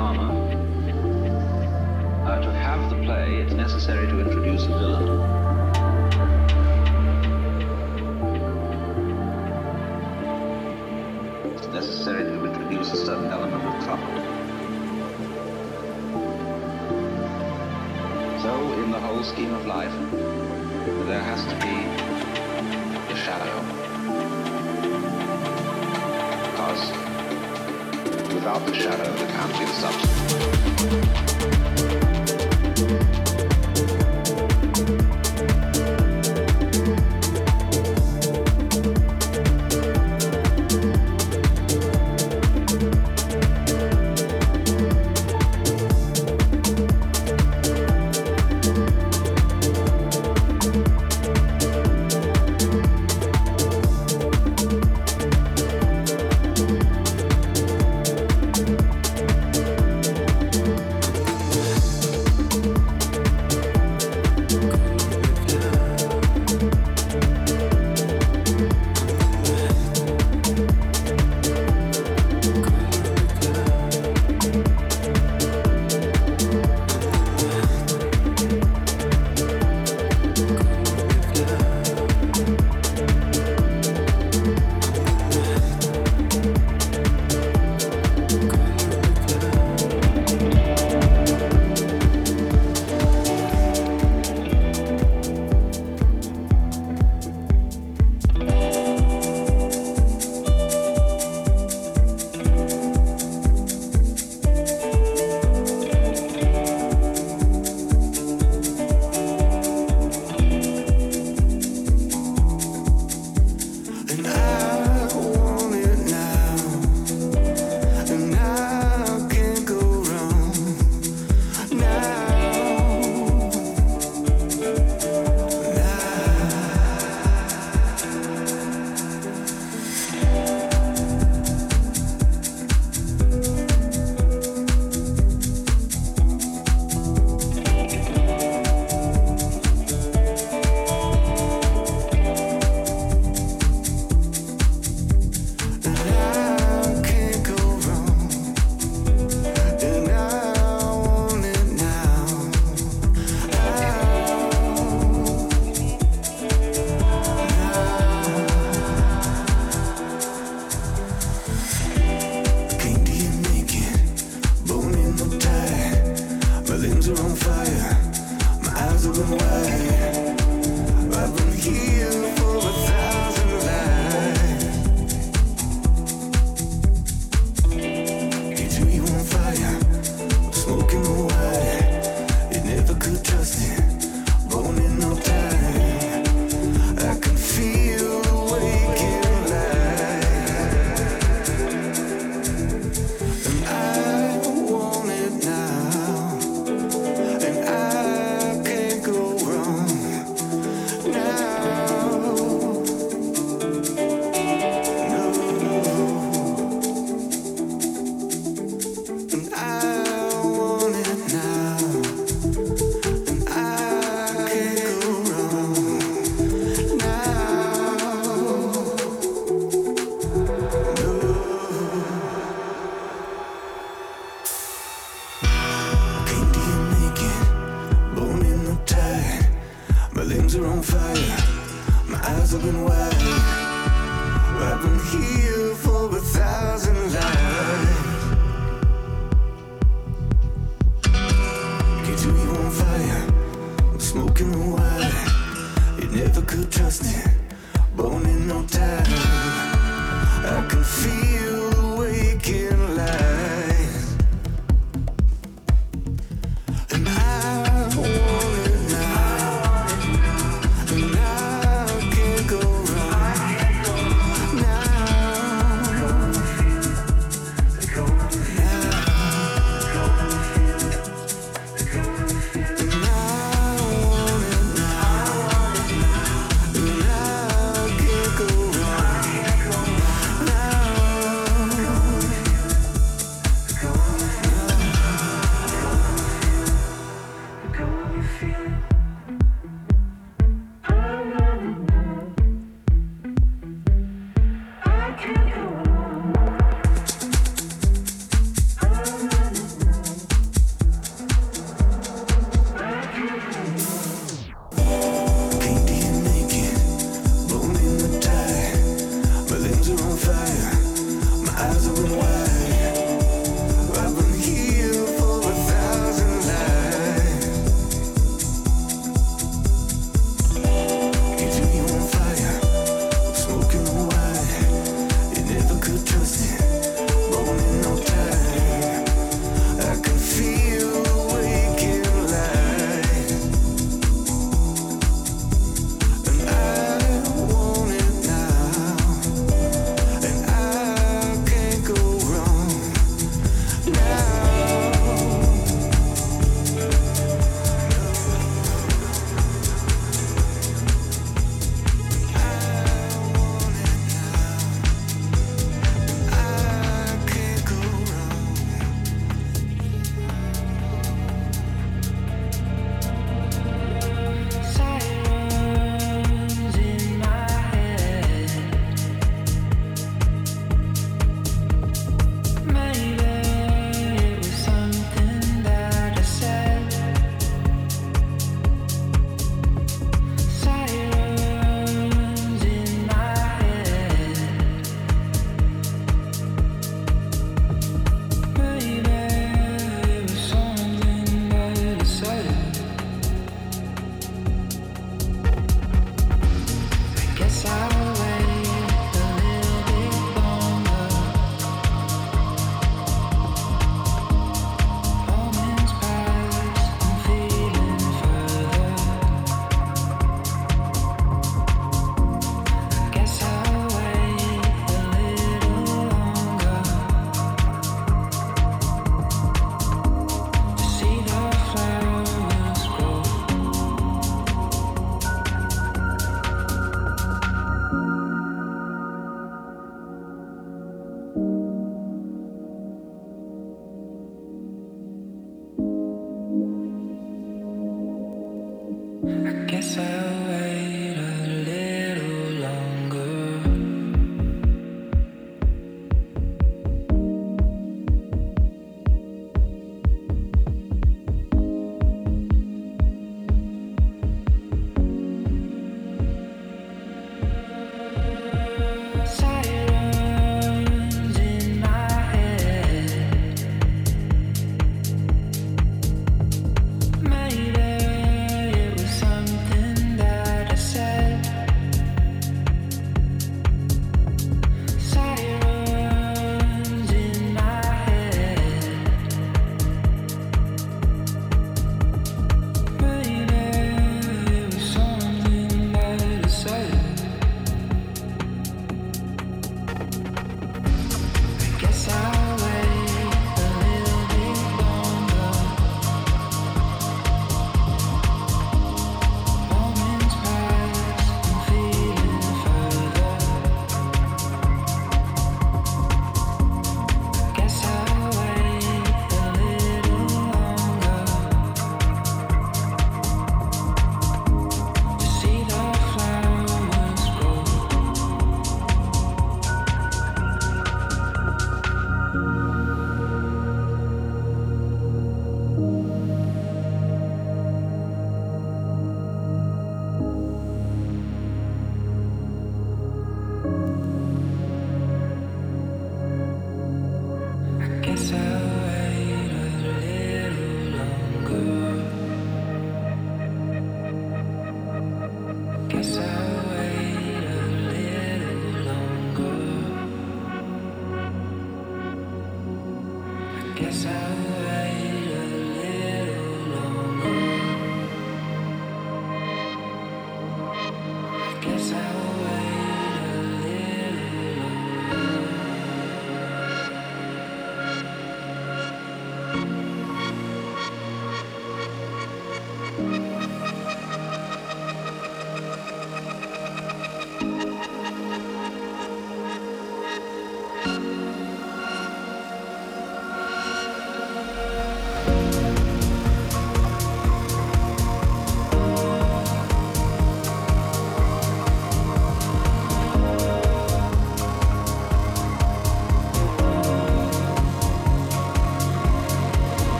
drama, uh, to have the play, it's necessary to introduce a villain. It's necessary to introduce a certain element of trouble. So, in the whole scheme of life, there has to be a shadow. Without the shadow, there can't be the substance. fire. My eyes open wide. I've been here for a thousand lives. Get you on fire. I'm smoking the wire. You never could trust it. Bone in no time. I can feel the waking light.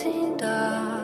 Tinder.